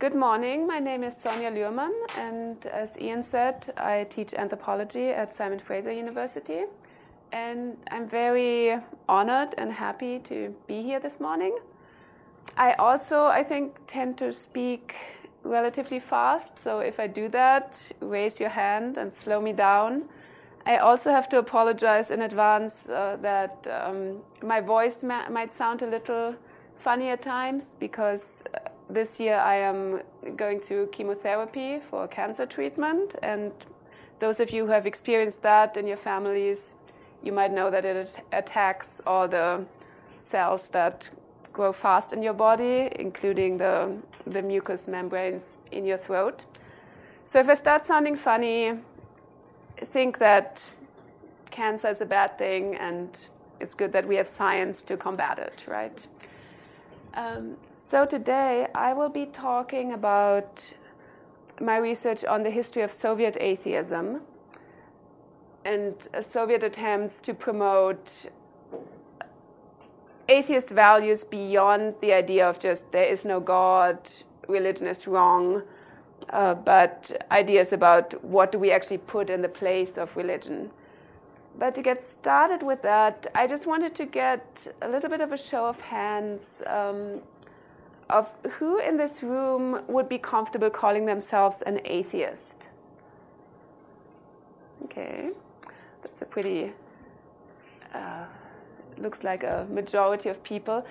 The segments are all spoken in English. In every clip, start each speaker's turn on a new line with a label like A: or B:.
A: Good morning. My name is Sonja Luehrmann, and as Ian said, I teach anthropology at Simon Fraser University. And I'm very honored and happy to be here this morning. I also, I think, tend to speak relatively fast, so if I do that, raise your hand and slow me down. I also have to apologize in advance uh, that um, my voice ma- might sound a little funny at times because uh, this year I am going through chemotherapy for cancer treatment, and those of you who have experienced that in your families, you might know that it attacks all the cells that grow fast in your body, including the, the mucous membranes in your throat. So if I start sounding funny, think that cancer is a bad thing and it's good that we have science to combat it, right? Um, so today I will be talking about my research on the history of Soviet atheism and Soviet attempts to promote atheist values beyond the idea of just there is no God, religion is wrong, uh, but ideas about what do we actually put in the place of religion. But to get started with that, I just wanted to get a little bit of a show of hands um, of who in this room would be comfortable calling themselves an atheist. Okay, that's a pretty, uh, looks like a majority of people.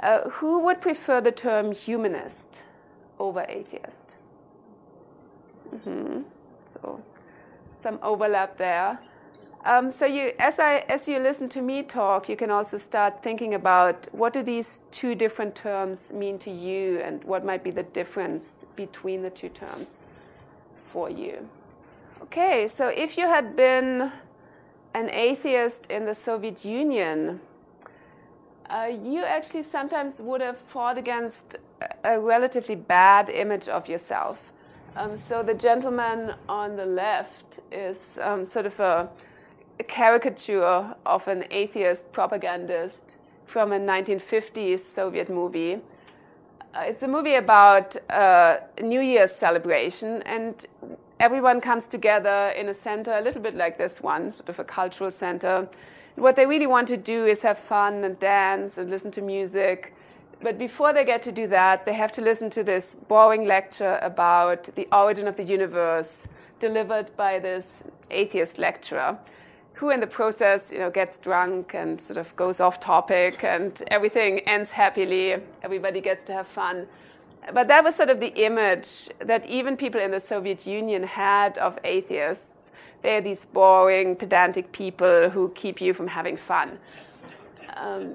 A: Uh, who would prefer the term humanist over atheist? Mm-hmm. So, some overlap there. Um, so you, as, I, as you listen to me talk, you can also start thinking about what do these two different terms mean to you and what might be the difference between the two terms for you. Okay, so if you had been an atheist in the Soviet Union, uh, you actually sometimes would have fought against a relatively bad image of yourself. Um, so the gentleman on the left is um, sort of a a caricature of an atheist propagandist from a 1950s Soviet movie. Uh, it's a movie about uh, New Year's celebration, and everyone comes together in a center, a little bit like this one, sort of a cultural center. What they really want to do is have fun and dance and listen to music. But before they get to do that, they have to listen to this boring lecture about the origin of the universe delivered by this atheist lecturer who in the process you know gets drunk and sort of goes off topic and everything ends happily. Everybody gets to have fun. But that was sort of the image that even people in the soviet union had of atheists. They're these boring pedantic people who keep you from having fun. Um,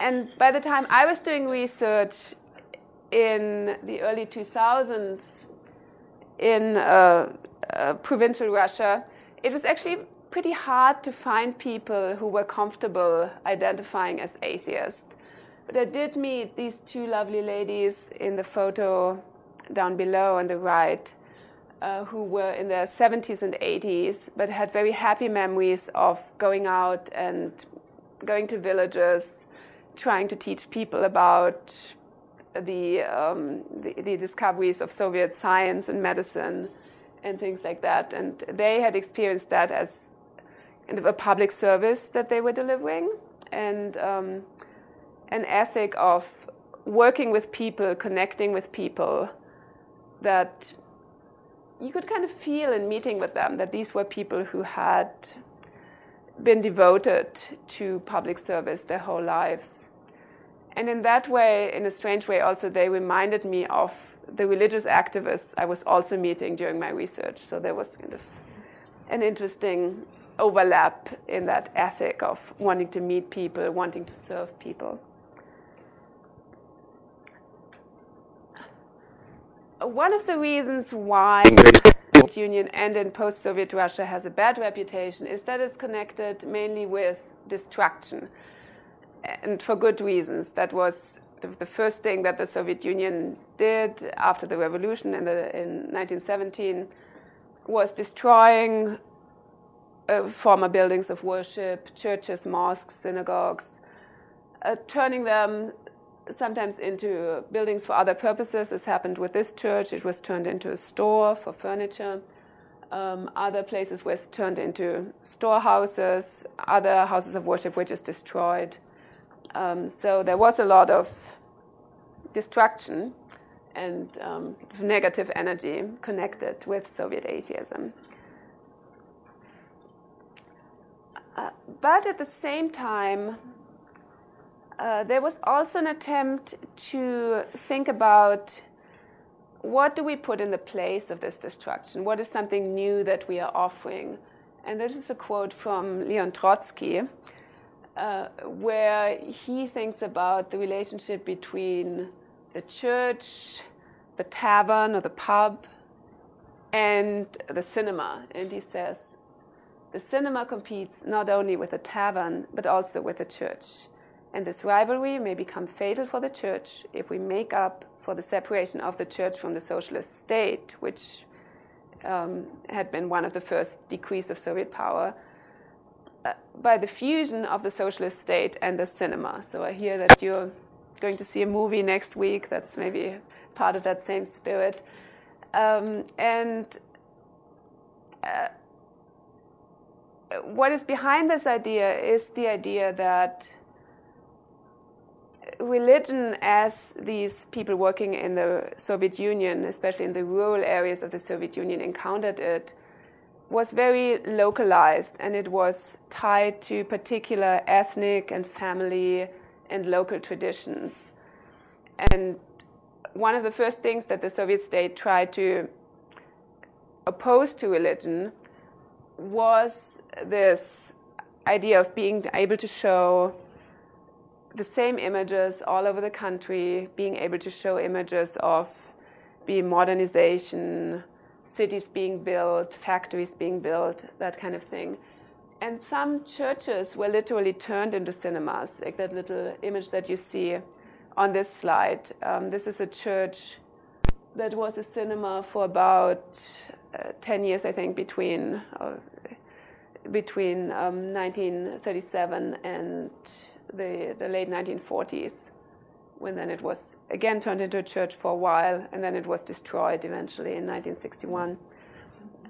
A: and by the time i was doing research in the early 2000s in uh, uh, provincial russia it was actually pretty hard to find people who were comfortable identifying as atheists. But I did meet these two lovely ladies in the photo down below on the right, uh, who were in their 70s and 80s, but had very happy memories of going out and going to villages, trying to teach people about the, um, the, the discoveries of Soviet science and medicine and things like that. And they had experienced that as kind of a public service that they were delivering and um, an ethic of working with people, connecting with people that you could kind of feel in meeting with them that these were people who had been devoted to public service their whole lives. And in that way, in a strange way, also, they reminded me of the religious activists I was also meeting during my research. So there was kind of an interesting overlap in that ethic of wanting to meet people, wanting to serve people. one of the reasons why the Soviet Union and in post-Soviet Russia has a bad reputation is that it's connected mainly with destruction, and for good reasons. That was the first thing that the Soviet Union did after the revolution in, the, in 1917 was destroying uh, former buildings of worship, churches, mosques, synagogues, uh, turning them sometimes into buildings for other purposes, This happened with this church. It was turned into a store for furniture. Um, other places were turned into storehouses, other houses of worship were just destroyed. Um, so there was a lot of destruction and um, negative energy connected with Soviet atheism. Uh, but at the same time, uh, there was also an attempt to think about what do we put in the place of this destruction? What is something new that we are offering? And this is a quote from Leon Trotsky, uh, where he thinks about the relationship between the church, the tavern or the pub, and the cinema. And he says the cinema competes not only with the tavern, but also with the church. And this rivalry may become fatal for the church if we make up for the separation of the church from the socialist state, which um, had been one of the first decrees of Soviet power, uh, by the fusion of the socialist state and the cinema. So I hear that you're going to see a movie next week that's maybe part of that same spirit. Um, and uh, what is behind this idea is the idea that religion as these people working in the Soviet Union, especially in the rural areas of the Soviet Union, encountered it, was very localized and it was tied to particular ethnic and family and local traditions. And one of the first things that the Soviet state tried to oppose to religion was this idea of being able to show the same images all over the country, being able to show images of be modernization, cities being built, factories being built, that kind of thing. And some churches were literally turned into cinemas, like that little image that you see on this slide. Um, this is a church that was a cinema for about uh, 10 years, I think, between, uh, between um, 1937 and the, the late 1940s, when then it was again turned into a church for a while, and then it was destroyed eventually in 1961.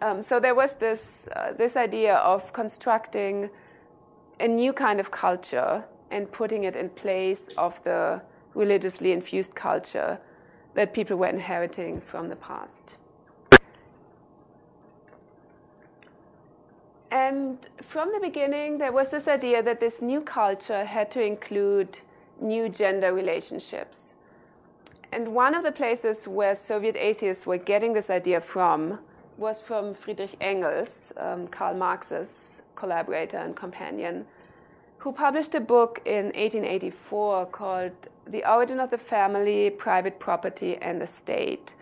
A: Um, so there was this, uh, this idea of constructing a new kind of culture and putting it in place of the religiously infused culture that people were inheriting from the past. And from the beginning, there was this idea that this new culture had to include new gender relationships. And one of the places where Soviet atheists were getting this idea from was from Friedrich Engels, um, Karl Marx's collaborator and companion, who published a book in 1884 called The Origin of the Family, Private Property, and the State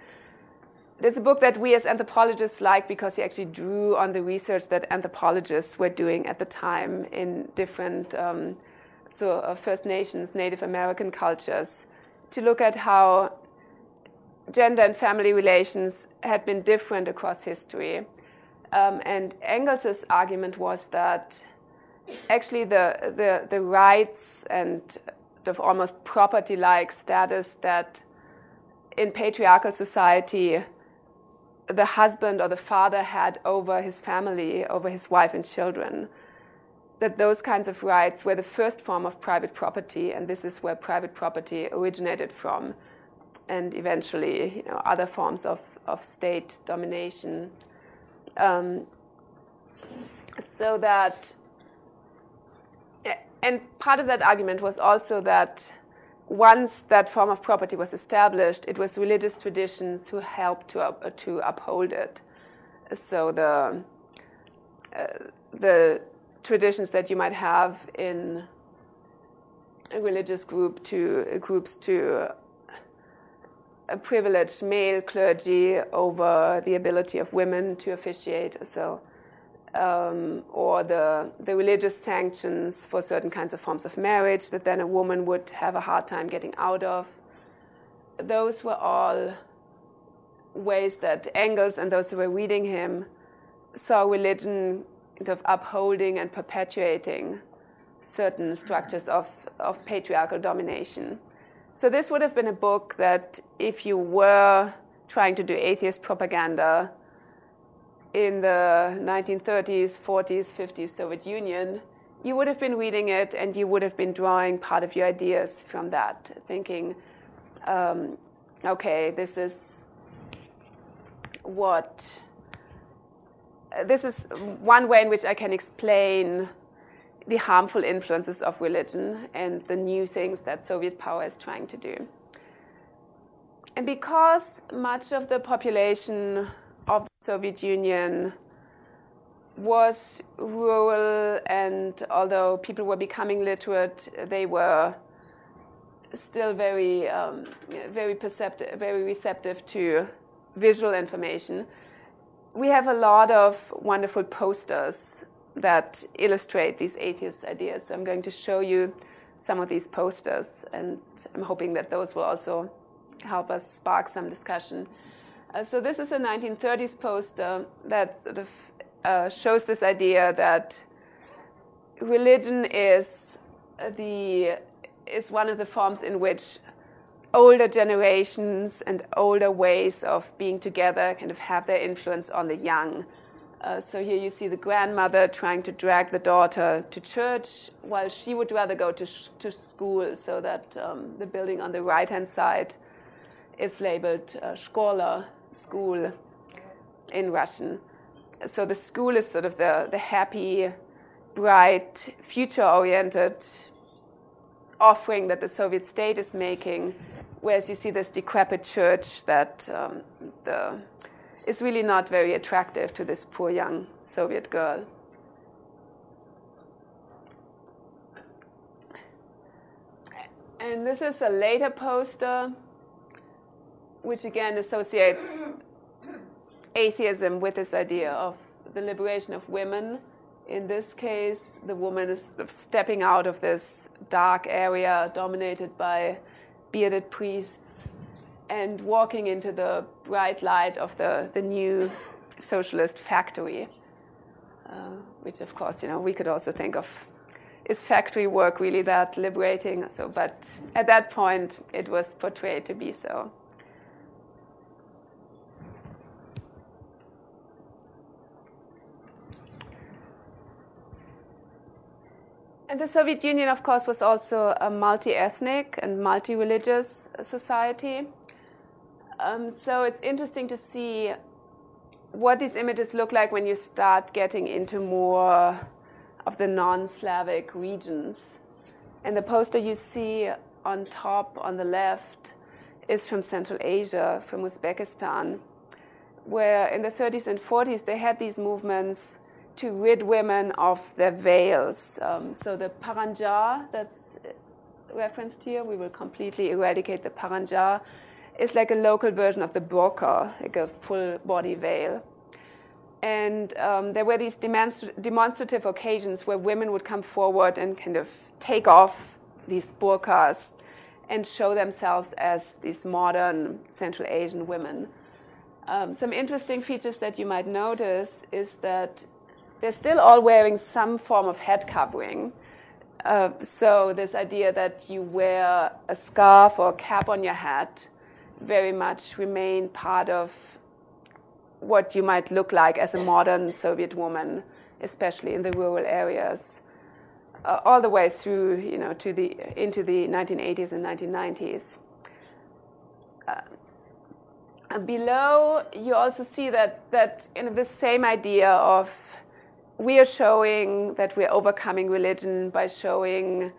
A: it's a book that we as anthropologists like because he actually drew on the research that anthropologists were doing at the time in different um, so uh, First Nations, Native American cultures to look at how gender and family relations had been different across history. Um, and Engels's argument was that actually the, the, the rights and the almost property like status that in patriarchal society the husband or the father had over his family, over his wife and children. That those kinds of rights were the first form of private property, and this is where private property originated from, and eventually, you know, other forms of, of state domination. Um, so that, and part of that argument was also that once that form of property was established, it was religious traditions who helped to, uh, to uphold it. So the, uh, the traditions that you might have in a religious group to groups to a privileged male clergy over the ability of women to officiate. So, um, or the, the religious sanctions for certain kinds of forms of marriage that then a woman would have a hard time getting out of. Those were all ways that Engels and those who were reading him saw religion kind of upholding and perpetuating certain structures of, of patriarchal domination. So, this would have been a book that, if you were trying to do atheist propaganda in the 1930s, 40s, 50s Soviet Union, you would have been reading it and you would have been drawing part of your ideas from that, thinking, um, okay, this is what. This is one way in which I can explain the harmful influences of religion and the new things that Soviet power is trying to do. And because much of the population of the Soviet Union was rural, and although people were becoming literate, they were still very, um, very perceptive, very receptive to visual information. We have a lot of wonderful posters that illustrate these atheist ideas. So I'm going to show you some of these posters, and I'm hoping that those will also help us spark some discussion. Uh, so this is a 1930s poster that sort of uh, shows this idea that religion is the is one of the forms in which older generations and older ways of being together kind of have their influence on the young. Uh, so here you see the grandmother trying to drag the daughter to church while she would rather go to, sh- to school, so that um, the building on the right hand side is labeled uh, school in Russian. So the school is sort of the, the happy, bright, future oriented offering that the Soviet state is making, whereas you see this decrepit church that um, the is really not very attractive to this poor young Soviet girl. And this is a later poster, which again associates atheism with this idea of the liberation of women. In this case, the woman is stepping out of this dark area dominated by bearded priests and walking into the bright light of the, the new socialist factory, uh, which of course, you know, we could also think of is factory work really that liberating? So, but at that point, it was portrayed to be so. The Soviet Union, of course, was also a multi ethnic and multi religious society. Um, so it's interesting to see what these images look like when you start getting into more of the non Slavic regions. And the poster you see on top on the left is from Central Asia, from Uzbekistan, where in the 30s and 40s they had these movements to rid women of their veils. Um, so the paranja that's referenced here, we will completely eradicate the paranja is like a local version of the burqa, like a full body veil. And um, there were these demonstrative occasions where women would come forward and kind of take off these burqas and show themselves as these modern Central Asian women. Um, some interesting features that you might notice is that they're still all wearing some form of head covering. Uh, so, this idea that you wear a scarf or a cap on your head very much remain part of what you might look like as a modern Soviet woman, especially in the rural areas, uh, all the way through, you know, to the into the 1980s and 1990s. Uh, below, you also see that that in the same idea of we are showing that we're overcoming religion by showing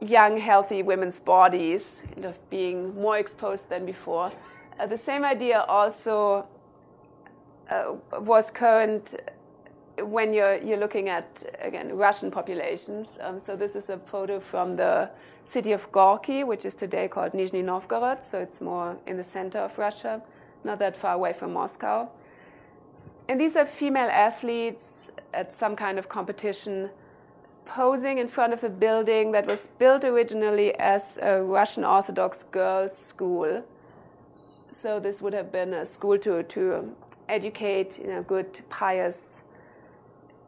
A: young, healthy women's bodies and of being more exposed than before. Uh, the same idea also uh, was current when you're, you're looking at, again, Russian populations. Um, so this is a photo from the city of Gorky, which is today called Nizhny Novgorod. So it's more in the center of Russia, not that far away from Moscow. And these are female athletes at some kind of competition posing in front of a building that was built originally as a Russian Orthodox girls' school. So this would have been a school to, to educate you know, good, pious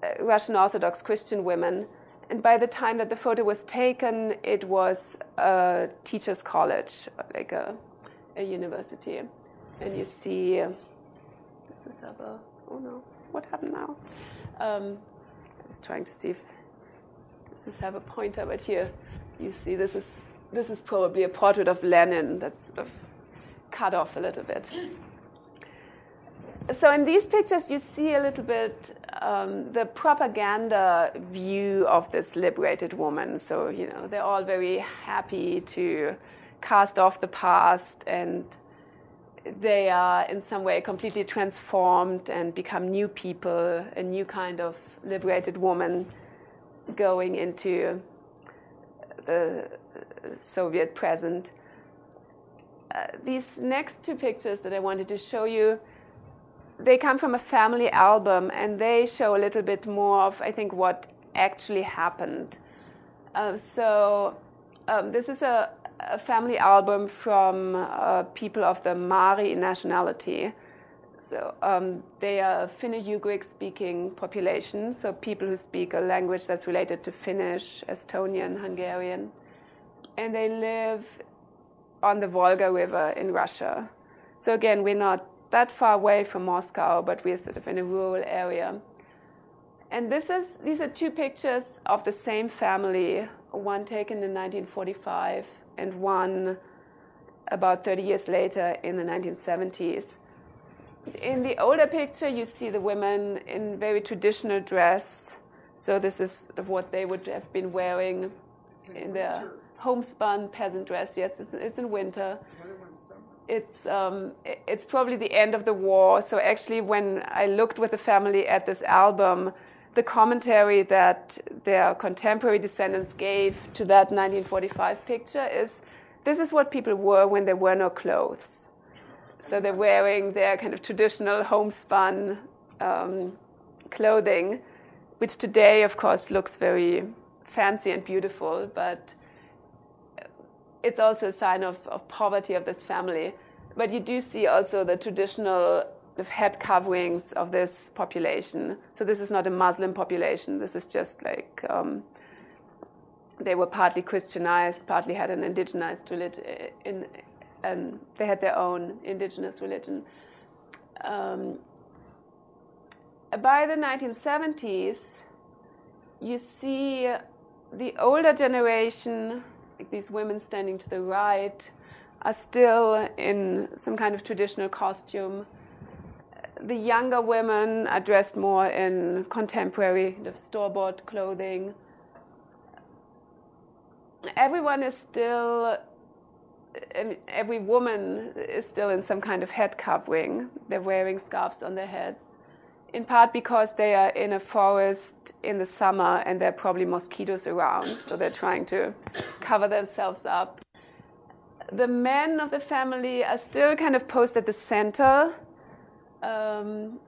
A: uh, Russian Orthodox Christian women. And by the time that the photo was taken, it was a teacher's college, like a, a university. And you see, uh, this have a, oh no, what happened now? Um, I was trying to see if this have a pointer, but here you see this is, this is probably a portrait of Lenin that's sort of cut off a little bit so in these pictures, you see a little bit um, the propaganda view of this liberated woman. So you know they're all very happy to cast off the past, and they are in some way completely transformed and become new people, a new kind of liberated woman going into the Soviet present. Uh, these next two pictures that I wanted to show you they come from a family album and they show a little bit more of, I think, what actually happened. Uh, so, um, this is a, a, family album from uh, people of the Mari nationality. So, um, they are Finno-Ugric speaking population, so people who speak a language that's related to Finnish, Estonian, Hungarian. And they live on the Volga River in Russia. So, again, we're not that far away from Moscow, but we're sort of in a rural area. And this is, these are two pictures of the same family, one taken in 1945 and one about 30 years later in the 1970s. In the older picture, you see the women in very traditional dress. So this is what they would have been wearing in, in their homespun peasant dress. Yes, it's, it's in winter it's um, it's probably the end of the war. So actually, when I looked with the family at this album, the commentary that their contemporary descendants gave to that 1945 picture is this is what people wore when there were no clothes. So they're wearing their kind of traditional homespun um, clothing, which today, of course, looks very fancy and beautiful, but it's also a sign of, of poverty of this family. But you do see also the traditional head coverings of this population. So this is not a Muslim population. This is just like um, they were partly Christianized, partly had an indigenized religion, in, and they had their own indigenous religion. Um, by the 1970s, you see the older generation like these women standing to the right, are still in some kind of traditional costume. The younger women are dressed more in contemporary kind of store bought clothing. Everyone is still, every woman is still in some kind of head covering. They're wearing scarves on their heads in part because they are in a forest in the summer and there are probably mosquitoes around, so they're trying to cover themselves up. The men of the family are still kind of posed at the center, um,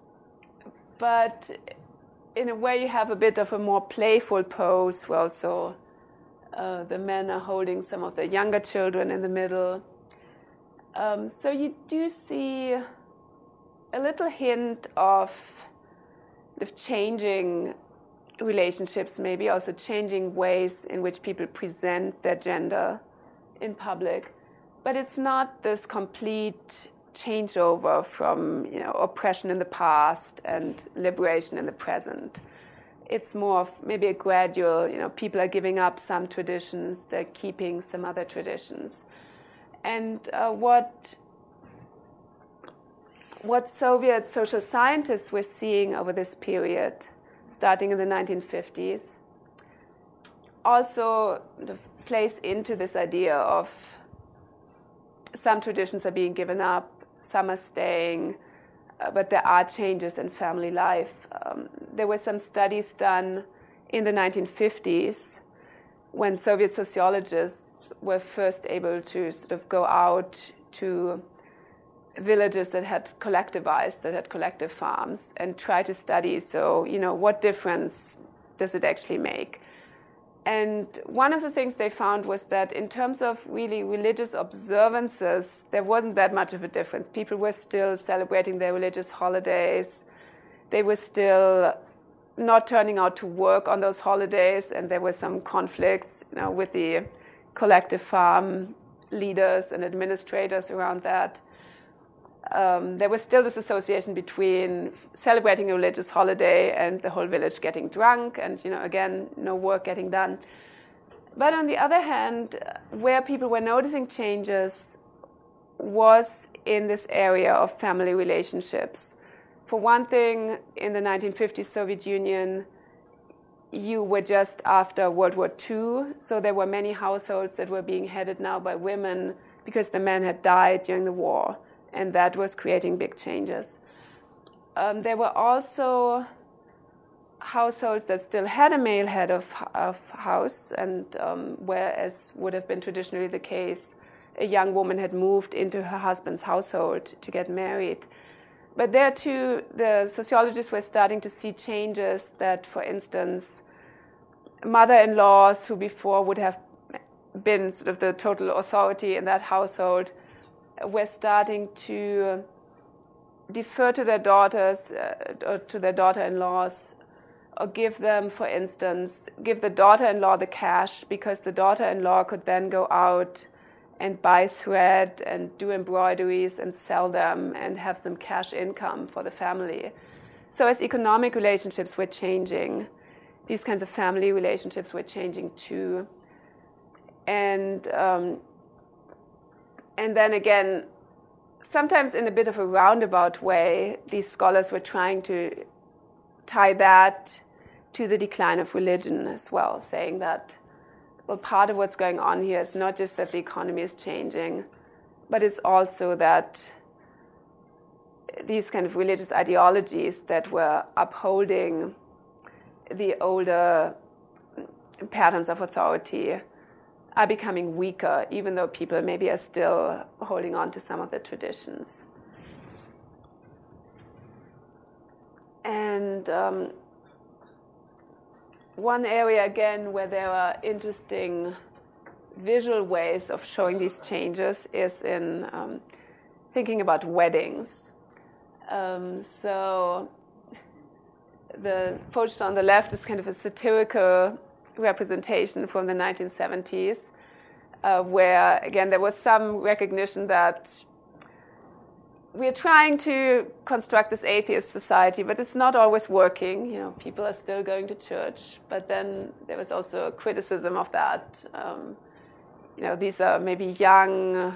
A: but in a way, you have a bit of a more playful pose. Well, so uh, the men are holding some of the younger children in the middle. Um, so you do see a little hint of of changing relationships, maybe also changing ways in which people present their gender in public. But it's not this complete changeover from you know oppression in the past and liberation in the present. It's more of maybe a gradual, you know, people are giving up some traditions, they're keeping some other traditions. And uh, what what Soviet social scientists were seeing over this period, starting in the 1950s, also plays into this idea of some traditions are being given up, some are staying, uh, but there are changes in family life. Um, there were some studies done in the 1950s when Soviet sociologists were first able to sort of go out to villages that had collectivized, that had collective farms, and try to study. So, you know, what difference does it actually make? And one of the things they found was that in terms of really religious observances, there wasn't that much of a difference. People were still celebrating their religious holidays. They were still not turning out to work on those holidays, and there were some conflicts you know, with the collective farm leaders and administrators around that um, there was still this association between celebrating a religious holiday and the whole village getting drunk, and you know, again, no work getting done. But on the other hand, where people were noticing changes was in this area of family relationships. For one thing, in the 1950s Soviet Union, you were just after World War II, so there were many households that were being headed now by women because the men had died during the war and that was creating big changes. Um, there were also households that still had a male head of, of house, and um, whereas would have been traditionally the case, a young woman had moved into her husband's household to get married. But there too, the sociologists were starting to see changes that, for instance, mother in laws who before would have been sort of the total authority in that household were starting to defer to their daughters uh, or to their daughter-in-laws or give them for instance give the daughter-in-law the cash because the daughter-in-law could then go out and buy thread and do embroideries and sell them and have some cash income for the family. So as economic relationships were changing these kinds of family relationships were changing too. And um, and then again, sometimes in a bit of a roundabout way, these scholars were trying to tie that to the decline of religion as well, saying that well, part of what's going on here is not just that the economy is changing, but it's also that these kind of religious ideologies that were upholding the older patterns of authority are becoming weaker, even though people maybe are still holding on to some of the traditions. And um, one area again where there are interesting visual ways of showing these changes is in um, thinking about weddings. Um, so the photo on the left is kind of a satirical representation from the 1970s, uh, where again there was some recognition that we're trying to construct this atheist society, but it's not always working. You know, people are still going to church, but then there was also a criticism of that. Um, you know, these are maybe young,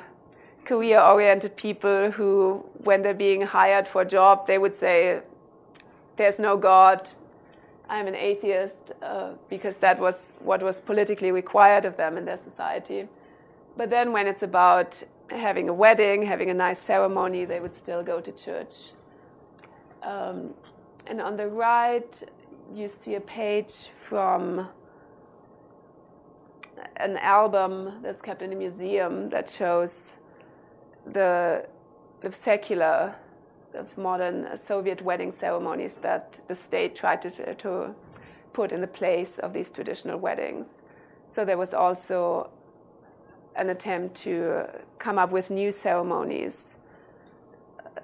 A: career-oriented people who, when they're being hired for a job, they would say, "There's no God. I'm an atheist uh, because that was what was politically required of them in their society. But then when it's about having a wedding, having a nice ceremony, they would still go to church. Um, and on the right, you see a page from an album that's kept in a museum that shows the, the secular of modern Soviet wedding ceremonies that the state tried to, to put in the place of these traditional weddings. So there was also an attempt to come up with new ceremonies uh,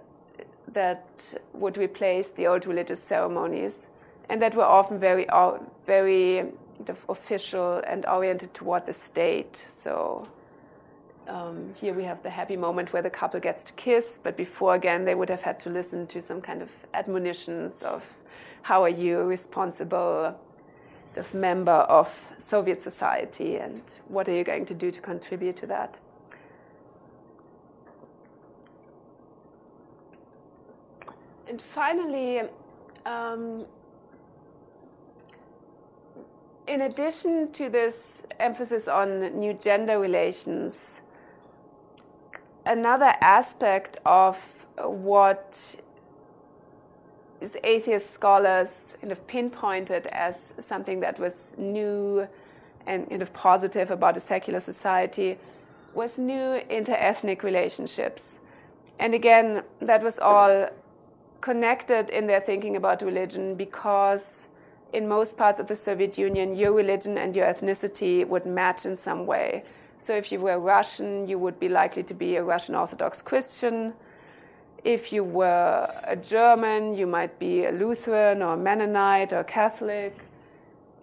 A: that would replace the old religious ceremonies, and that were often very, uh, very official and oriented toward the state. So um, here we have the happy moment where the couple gets to kiss, but before again they would have had to listen to some kind of admonitions of how are you responsible the member of Soviet society and what are you going to do to contribute to that. And finally, um, in addition to this emphasis on new gender relations, another aspect of what these atheist scholars kind of pinpointed as something that was new and kind of positive about a secular society was new interethnic relationships. And again, that was all connected in their thinking about religion because in most parts of the Soviet Union, your religion and your ethnicity would match in some way. So if you were Russian, you would be likely to be a Russian Orthodox Christian. If you were a German, you might be a Lutheran or a Mennonite or Catholic.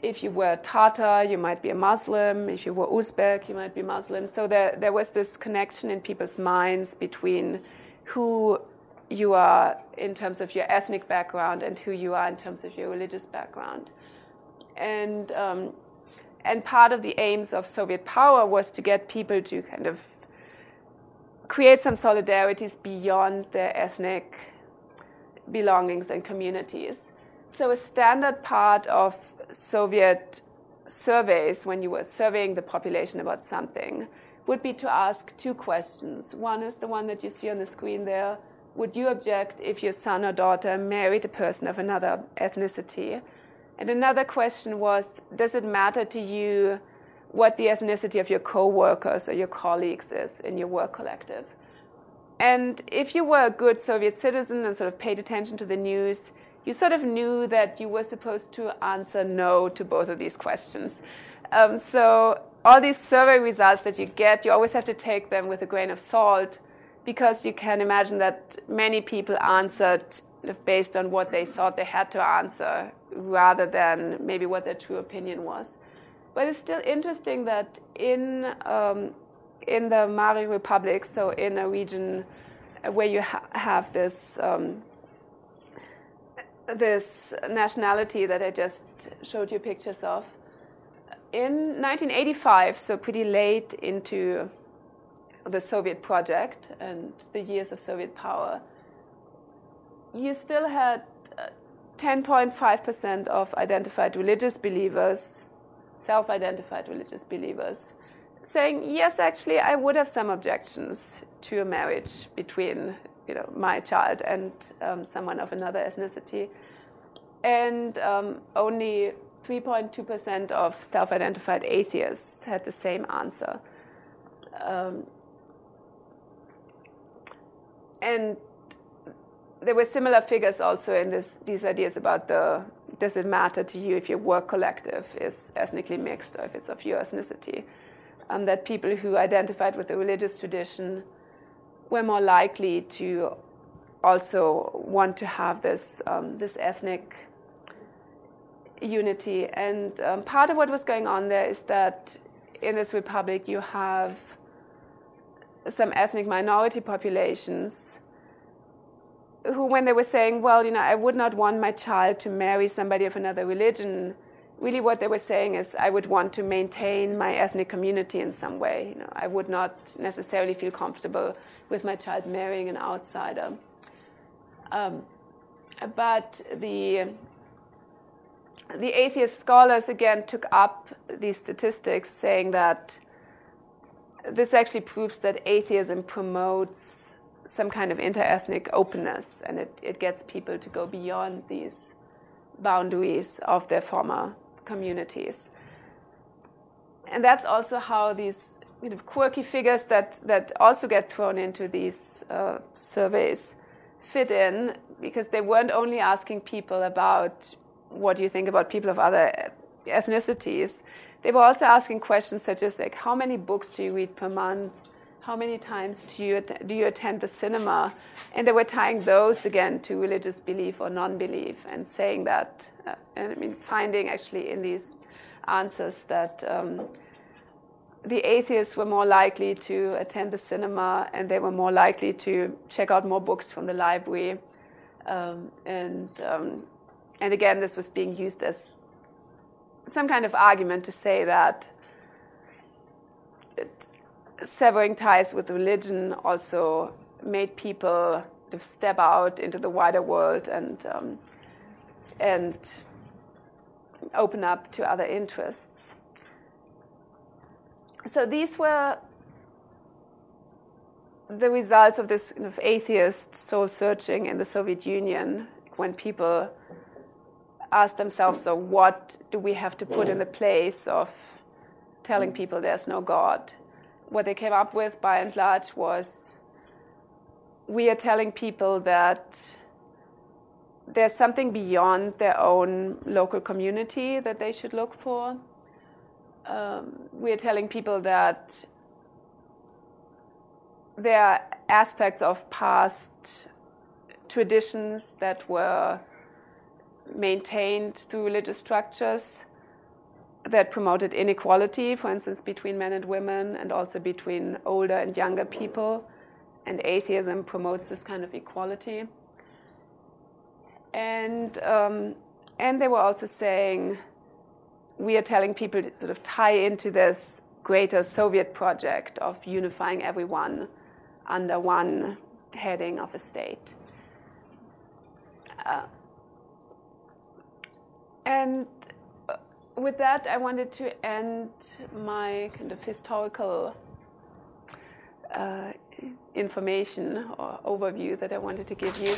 A: If you were a Tatar, you might be a Muslim. If you were Uzbek, you might be Muslim. So there, there was this connection in people's minds between who you are in terms of your ethnic background and who you are in terms of your religious background. And, um, and part of the aims of Soviet power was to get people to kind of create some solidarities beyond their ethnic belongings and communities. So, a standard part of Soviet surveys, when you were surveying the population about something, would be to ask two questions. One is the one that you see on the screen there Would you object if your son or daughter married a person of another ethnicity? And another question was Does it matter to you what the ethnicity of your co workers or your colleagues is in your work collective? And if you were a good Soviet citizen and sort of paid attention to the news, you sort of knew that you were supposed to answer no to both of these questions. Um, so all these survey results that you get, you always have to take them with a grain of salt because you can imagine that many people answered based on what they thought they had to answer rather than maybe what their true opinion was. But it's still interesting that in, um, in the Mari Republic, so in a region where you ha- have this, um, this nationality that I just showed you pictures of, in 1985, so pretty late into the Soviet project and the years of Soviet power, you still had 10.5% uh, of identified religious believers, self identified religious believers, saying, yes, actually, I would have some objections to a marriage between you know, my child and um, someone of another ethnicity. And um, only 3.2% of self identified atheists had the same answer. Um, and there were similar figures also in this, these ideas about the does it matter to you if your work collective is ethnically mixed or if it's of your ethnicity? Um, that people who identified with the religious tradition were more likely to also want to have this, um, this ethnic unity. And um, part of what was going on there is that in this republic you have some ethnic minority populations who, when they were saying, well, you know, I would not want my child to marry somebody of another religion, really what they were saying is, I would want to maintain my ethnic community in some way. You know, I would not necessarily feel comfortable with my child marrying an outsider. Um, but the the atheist scholars again took up these statistics saying that this actually proves that atheism promotes some kind of interethnic openness and it, it gets people to go beyond these boundaries of their former communities. And that's also how these kind of quirky figures that, that also get thrown into these uh, surveys fit in because they weren't only asking people about what do you think about people of other ethnicities. They were also asking questions such as like, how many books do you read per month? How many times do you, do you attend the cinema? And they were tying those again to religious belief or non-belief and saying that, uh, and I mean, finding actually in these answers that um, the atheists were more likely to attend the cinema and they were more likely to check out more books from the library. Um, and, um, and again, this was being used as some kind of argument to say that it, severing ties with religion also made people step out into the wider world and um, and open up to other interests. So these were the results of this kind of atheist soul searching in the Soviet Union when people ask themselves, so what do we have to put in the place of telling people there's no God? What they came up with by and large was we are telling people that there's something beyond their own local community that they should look for. Um, we are telling people that there are aspects of past traditions that were maintained through religious structures that promoted inequality, for instance, between men and women, and also between older and younger people. And atheism promotes this kind of equality. And, um, and they were also saying, we are telling people to sort of tie into this greater Soviet project of unifying everyone under one heading of a state. Uh, and uh, with that, I wanted to end my kind of historical uh, information or overview that I wanted to give you.